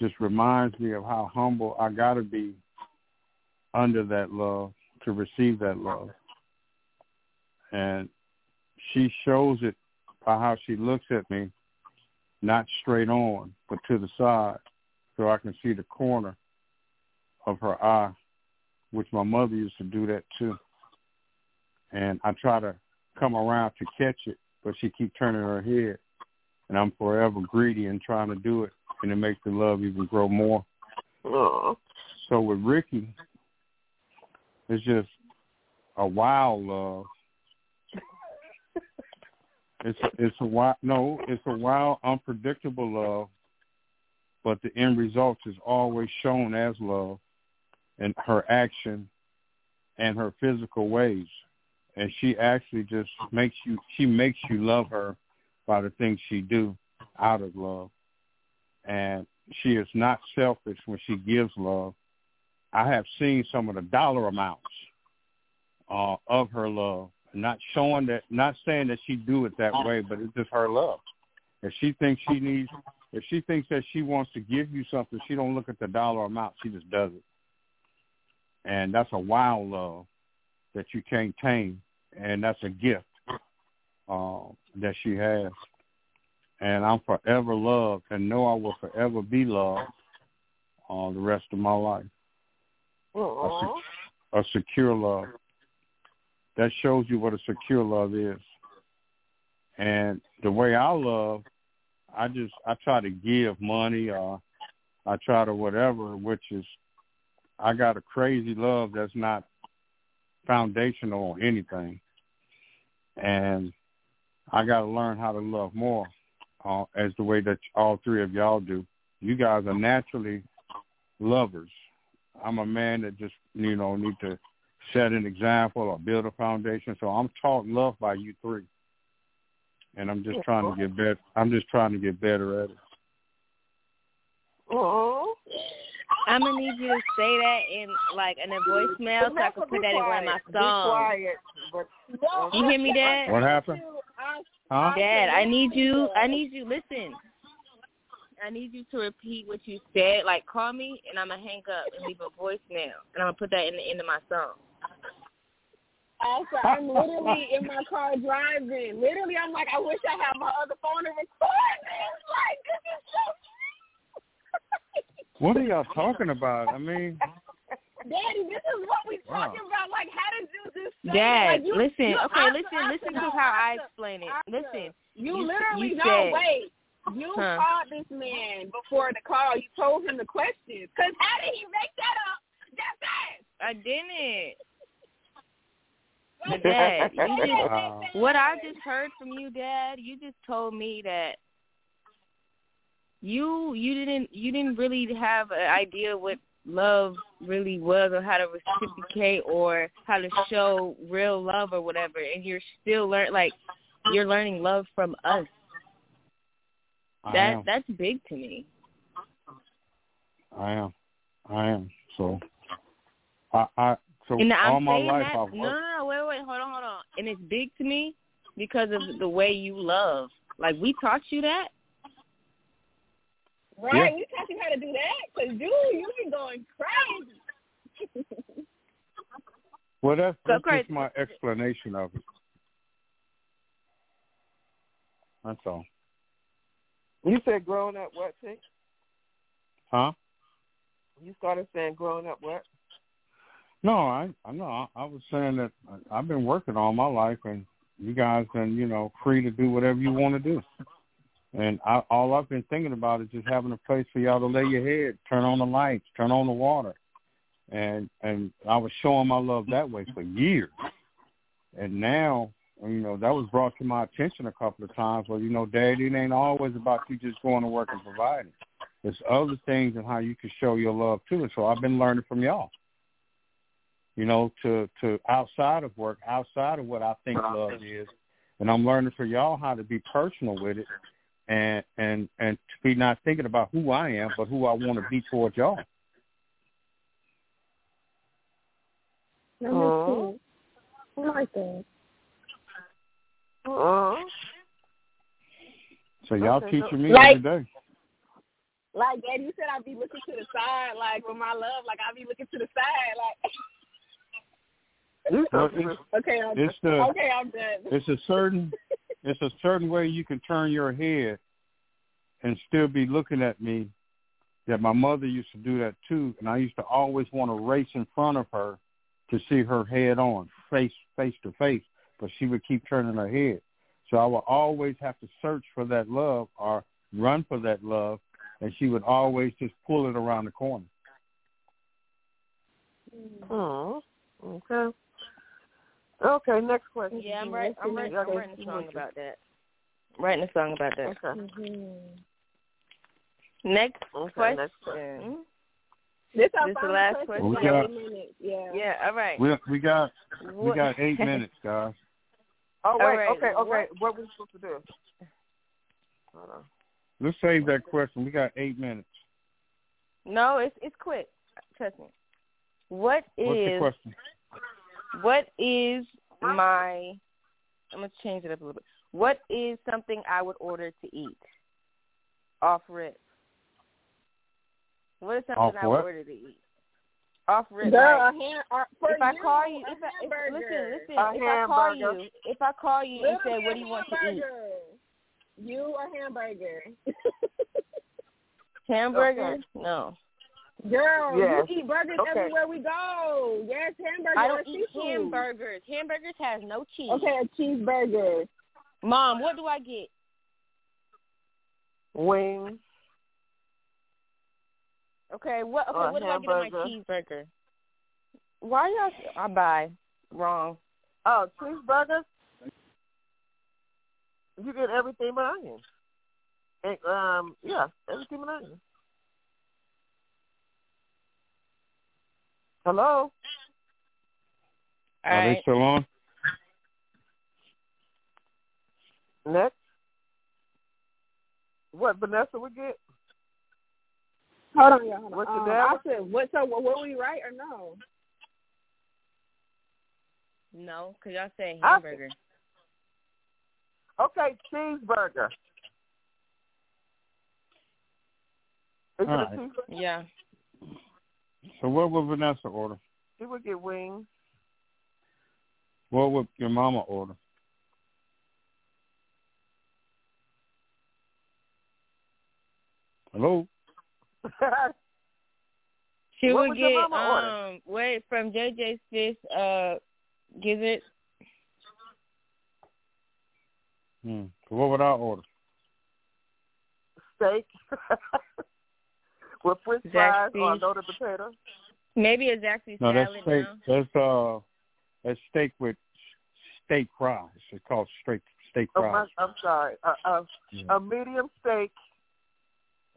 just reminds me of how humble I gotta be under that love to receive that love. And she shows it by how she looks at me, not straight on, but to the side so I can see the corner of her eye, which my mother used to do that too. And I try to come around to catch it, but she keep turning her head, and I'm forever greedy and trying to do it, and it makes the love even grow more. Aw. So with Ricky, it's just a wild love. It's it's a wild no, it's a wild, unpredictable love, but the end result is always shown as love, in her action and her physical ways, and she actually just makes you she makes you love her by the things she do out of love, and she is not selfish when she gives love. I have seen some of the dollar amounts uh, of her love. Not showing that, not saying that she do it that way, but it's just her love. If she thinks she needs, if she thinks that she wants to give you something, she don't look at the dollar amount. She just does it, and that's a wild love that you can't tame, and that's a gift uh, that she has. And I'm forever loved, and know I will forever be loved uh, the rest of my life Aw. a secure love. That shows you what a secure love is. And the way I love, I just I try to give money or I try to whatever, which is I got a crazy love that's not foundational on anything. And I got to learn how to love more uh, as the way that all three of y'all do. You guys are naturally lovers. I'm a man that just you know need to set an example or build a foundation. So I'm taught love by you three, and I'm just trying to get better. I'm just trying to get better at it. Aw. I'm gonna need you to say that in like in a voicemail so I can put that in one of my Be songs. quiet. But No, You hear me, Dad? What happened? I, Huh? Dad, I need you. I need you. Listen. I need you to repeat what you said. Like, call me, and I'm gonna hang up and leave a voicemail, and I'm gonna put that in the end of my song. Also, I'm literally in my car driving. Literally, I'm like, I wish I had my other phone to record this. Like, this is so. What are y'all talking about? I mean, Daddy, this is what we Wow. talking about. Like, how to do this. Stuff. Dad, like, you, listen. you, okay, Asa, listen. Asa, listen to no, how I Asa, explain it. Asa, Listen. You, You- literally you no said- wait. You Huh. called this man before the call. You told him the questions. Cause how did he make that up? That fast? I didn't. Dad, <laughs> you just Wow. what I just heard from you, Dad. You just told me that you you didn't you didn't really have an idea what love really was or how to reciprocate or how to show real love or whatever and you're still learn like you're learning love from us I that am. that's big to me I am. I am. So I I so and all I'm my life that I've worked. no, no, wait, wait, hold on, hold on. And it's big to me because of the way you love. Like we taught you that. Right? Yeah. We taught you how to do that? Because, dude, you been going crazy. <laughs> Well that's, So that's crazy. just my explanation of it. That's all. You said growing up what, Chick? Huh? You started saying growing up what? No, I I know. I, I was saying that I- I've been working all my life, and you guys been you know free to do whatever you want to do. And I, all I've been thinking about is just having a place for y'all to lay your head, turn on the lights, turn on the water, and and I was showing my love that way for years. And now, you know, that was brought to my attention a couple of times. Well, you know, Daddy, it ain't always about you just going to work and providing. There's other things and how you can show your love too. And so I've been learning from y'all you know, to to outside of work, outside of what I think love is, and I'm learning for y'all how to be personal with it, and and and to be not thinking about who I am, but who I want to be towards y'all. That Aw. makes sense. I like that. Uh-huh. So y'all Okay, teaching me Like- every day. Like, Daddy, you said I'd be looking to the side, like, with my love, like, I'd be looking to the side, like, You Well, said it's, <laughs> okay, I'm it's the okay, I'm done. it's a certain <laughs> it's a certain way you can turn your head and still be looking at me. That my mother used to do that too, and I used to always want to race in front of her to see her head on, face face to face, but she would keep turning her head. So I would always have to search for that love or run for that love, and she would always just pull it around the corner. Oh, okay. Okay, next question. Yeah, I'm right. I'm right. I'm writing a song about that. writing a song about that. Okay. Mm-hmm. Next Okay, question. next question. Mm-hmm. This our This the last question. question? We got- eight minutes. Yeah. Yeah. All right. We we got we got <laughs> eight minutes, guys. Oh, wait, All right, okay, okay. what- What, we supposed to do? Hold on. Let's save that question. We got eight minutes. No, it's it's quick. Trust me. What What's the question? What is my? I'm gonna change it up a little bit. What is something I would order to eat? Off rip. What is something Off I would order to eat? Off rip. Girl, like, a ham, or, for if I call you, if I if, listen, listen, A if I call you, if I call you and say, "What do you want to eat?" You a hamburger. Hamburger? Okay. No, Girl, Yes. you eat burgers Okay. everywhere we go. Yes, hamburgers. I don't eat seafood. hamburgers. Hamburgers has no cheese. Okay, a cheeseburger. Mom, what do I get? Wings. Okay, what? Okay, Or a what do I get on my cheeseburger? Why y'all? I buy wrong. Oh, cheeseburger. You get everything but onions. And, um, yeah, everything but onions. Hello. All Are they still on? Next. What Vanessa would get? Hold on, y'all. Hold on. What's your Um, dad? I said, what? So, what, what we right or no? No, because y'all say I- hamburger. Okay, cheeseburger. Is it All a cheeseburger? Yeah. So what would Vanessa order? She would get wings. What would your mama order? Hello? <laughs> She What would would get mama order? um wait from JJ's Fish uh gizzard. Hmm. So what would I order? Steak <laughs> with French fries or Zaxby's. loaded potato. Maybe a Zaxby's No, that's steak. now. That's uh, that's steak with steak fries. It's called steak steak Oh, my, fries. I'm sorry. A, a, Yeah. a medium steak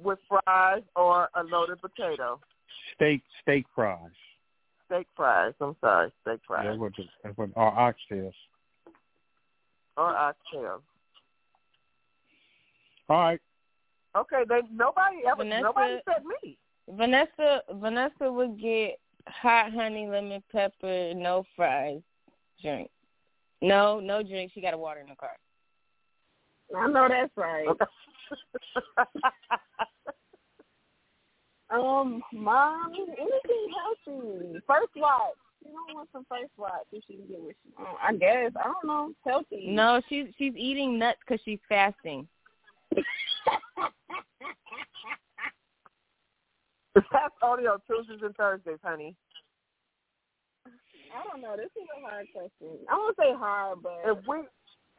with fries or a loaded potato. steak steak fries. Steak fries. I'm sorry, steak Yeah, fries That's what, the, that's what our oxtails. or oxtails. All right. Okay, they nobody ever Vanessa- nobody said me. Vanessa Vanessa would get hot honey lemon pepper, no fries, drink. No, no drink. She got a water in the car. I know that's right. <laughs> Um, mom, anything healthy. First watch. You don't want some first watch if she can get what she want. I guess. I don't know. Healthy. No, she's she's eating nuts because she's fasting. <laughs> That's only on Tuesdays and Thursdays, honey. I don't know. This is a hard question. I won't say hard, but If we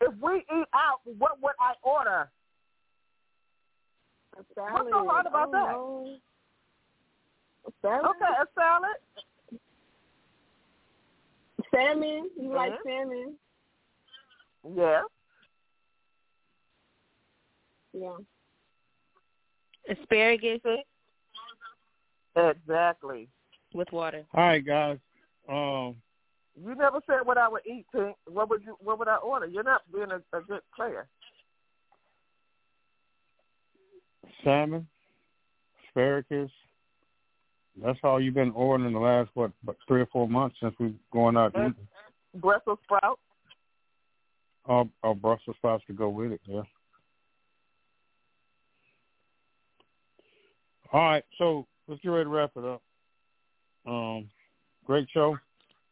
if we eat out, what would I order? a salad. What's so hard about I don't that? know. A salad. Okay, a salad. Salmon. You like Mhm. salmon? Yeah. Yeah. Asparagus Exactly. with water. All right, guys. Um, You never said what I would eat, Pink. What would you? What would I order? You're not being a, a good player. salmon, asparagus. That's all you've been ordering in the last what, about three or four months since we've going out And- eating. Brussels sprouts. Or, or Brussels sprouts to go with it. Yeah. All right, so let's get ready to wrap it up. Um, great show.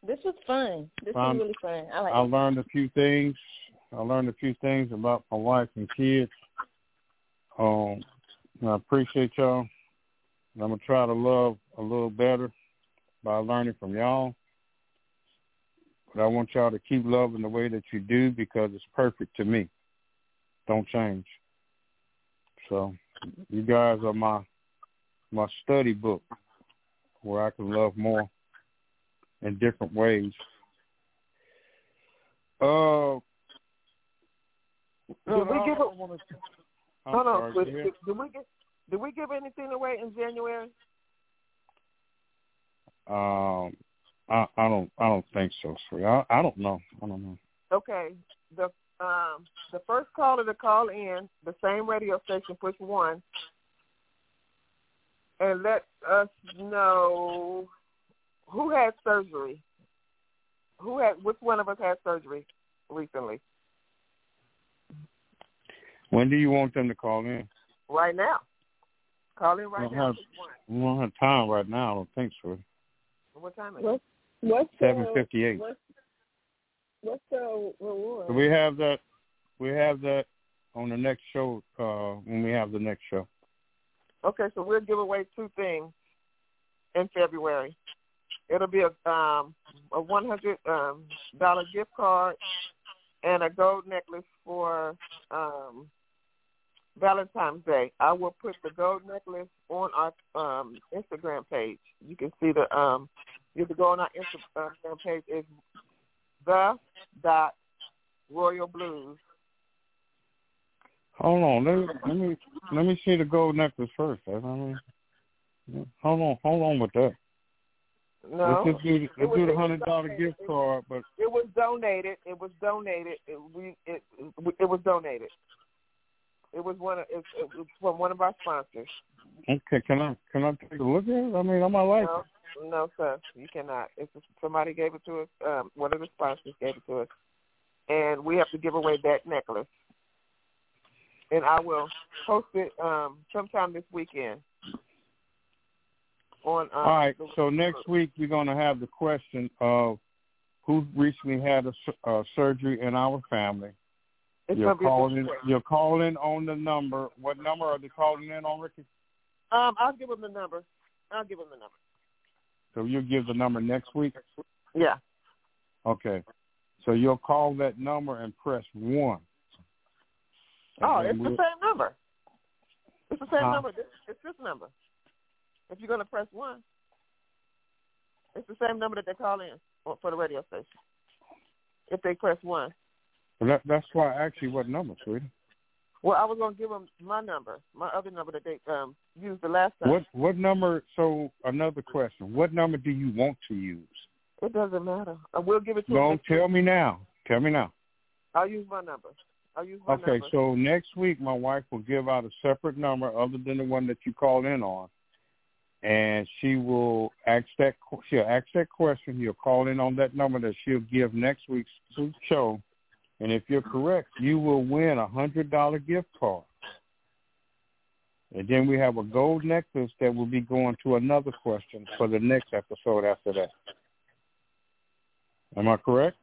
This was fun. This Um, was really fun. I like I it. learned a few things. I learned a few things about my wife and kids. Um, I appreciate y'all. And I'm gonna try to love a little better by learning from y'all. But I want y'all to keep loving the way that you do because it's perfect to me. Don't change. So you guys are my my study book where I can love more in different ways. Uh, Did we give it? wanna, Hold on. sorry, did, did we give? Did we give anything away in January? Um, I, I don't, I don't think so, sweet. I, I don't know. I don't know. Okay. The um the first caller to call in the same radio station, push one, and let us know who had surgery. Who had? Which one of us had surgery recently? When do you want them to call in? Right now. Call in right Don't now. have- We don't have time right now. I don't think so. What time is it? What's what's Seven fifty-eight. What's what's the reward? So we have that. We have that on the next show. Uh, when we have the next show. Okay, so we'll give away two things in February. It'll be a um a one hundred um dollar gift card and a gold necklace for um Valentine's Day. I will put the gold necklace on our um Instagram page. You can see the um you can go on our Instagram page is the dot royal blues. Hold on. Let me let me let me see the gold necklace first. I mean, hold on. Hold on with that. No. Let's just do, let's was- do the hundred dollar gift card, but It was donated. It was donated. It, we it it was donated. It was one of it, it was from one of our sponsors. okay. Can I can I take a look at it? I mean, I might like No, no, sir, you cannot. It's just, somebody gave it to us. Um, one of the sponsors gave it to us, and we have to give away that necklace. And I will post it um, sometime this weekend. On um, All right. So next week we're going to have the question of who recently had a su- uh, surgery in our family. it's You're a calling. You're calling on the number. What number are they calling in on, Ricky? Um, I'll give them the number. I'll give them the number. So you'll give the number next week. Yeah. Okay. So you'll call that number and press one. Oh, it's the same number. It's the same Huh? number. It's this number. If you're gonna press one, it's the same number that they call in for the radio station. If they press one, Well, that, that's why I asked you what number, sweetie. Well, I was gonna give them my number, my other number that they um used the last time. What what number? So another question: What number do you want to use? It doesn't matter. I will give it to you. Don't tell week. me now. Tell me now. I'll use my number. Okay, number. so next week my wife will give out a separate number other than the one that you called in on, and she will ask that qu- she'll ask that question. You'll call in on that number that she'll give next week's show, and if you're correct, you will win a hundred dollar gift card. And then we have a gold necklace that will be going to another question for the next episode after that. Am I correct?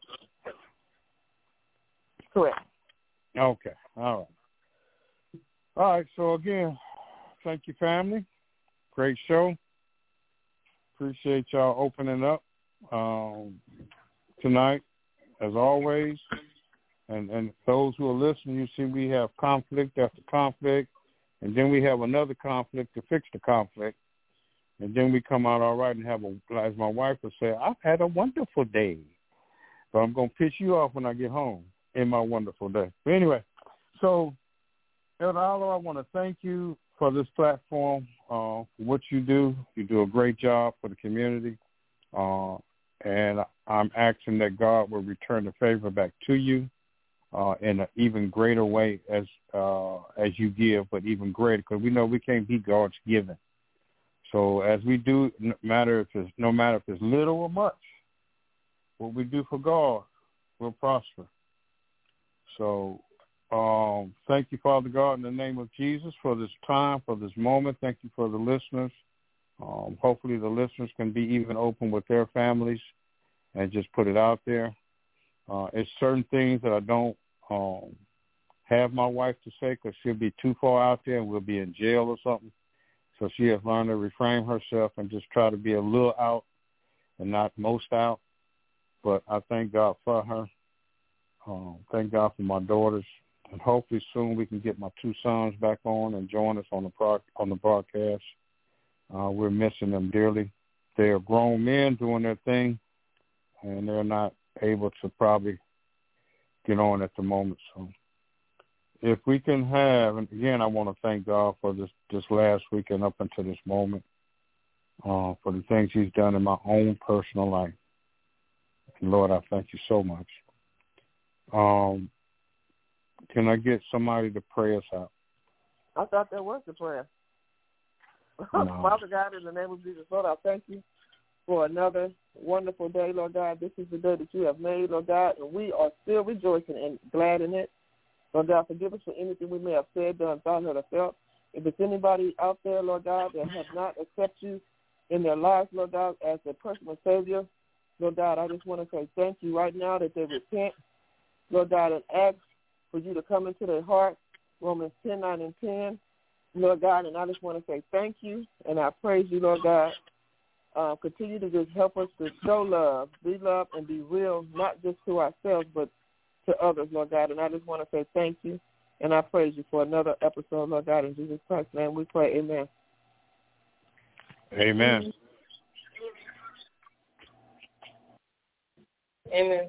Correct. Okay. All right. All right. So again, thank you, family. Great show. Appreciate y'all opening up um, tonight, as always. And and those who are listening, you see we have conflict after conflict, and then we have another conflict to fix the conflict, and then we come out all right and have a, as my wife would say, I've had a wonderful day, but I'm gonna piss you off when I get home in my wonderful day. But anyway, so Elder Allo, I want to thank you for this platform, uh, for what you do. You do a great job for the community, uh, and I'm asking that God will return the favor back to you uh, in an even greater way as uh, as you give, but even greater because we know we can't be God's given. So as we do, no matter if it's no matter if it's little or much, what we do for God will prosper. So um, thank you, Father God, in the name of Jesus, for this time, for this moment. Thank you for the listeners. Um, hopefully, the listeners can be even open with their families and just put it out there. Uh, it's certain things that I don't um, have my wife to say because she'll be too far out there and we'll be in jail or something. So she has learned to refrain herself and just try to be a little out and not most out. But I thank God for her. Um, thank God for my daughters, and hopefully soon we can get my two sons back on and join us on the pro- on the broadcast. Uh, we're missing them dearly. They are grown men doing their thing, and they're not able to probably get on at the moment. So, if we can have, and again, I want to thank God for this this last week and up until this moment, uh, for the things He's done in my own personal life. And Lord, I thank you so much. Um, can I get somebody to pray us out? I thought that was the prayer. <laughs> No. Father God, in the name of Jesus, Lord, I thank you for another wonderful day, Lord God. This is the day that you have made, Lord God, and we are still rejoicing and glad in it. Lord God, forgive us for anything we may have said, done, thought, heard, or felt. If it's anybody out there, Lord God, that have not accepted you in their lives, Lord God, as their personal Savior, Lord God, I just want to say thank you right now that they repent, Lord God, and ask for you to come into their heart, Romans 10, 9, and 10. Lord God, and I just want to say thank you, and I praise you, Lord God. Uh, continue to just help us to show love, be love, and be real, not just to ourselves, but to others, Lord God. And I just want to say thank you, and I praise you for another episode, Lord God. In Jesus Christ's name we pray, amen. Amen. Amen.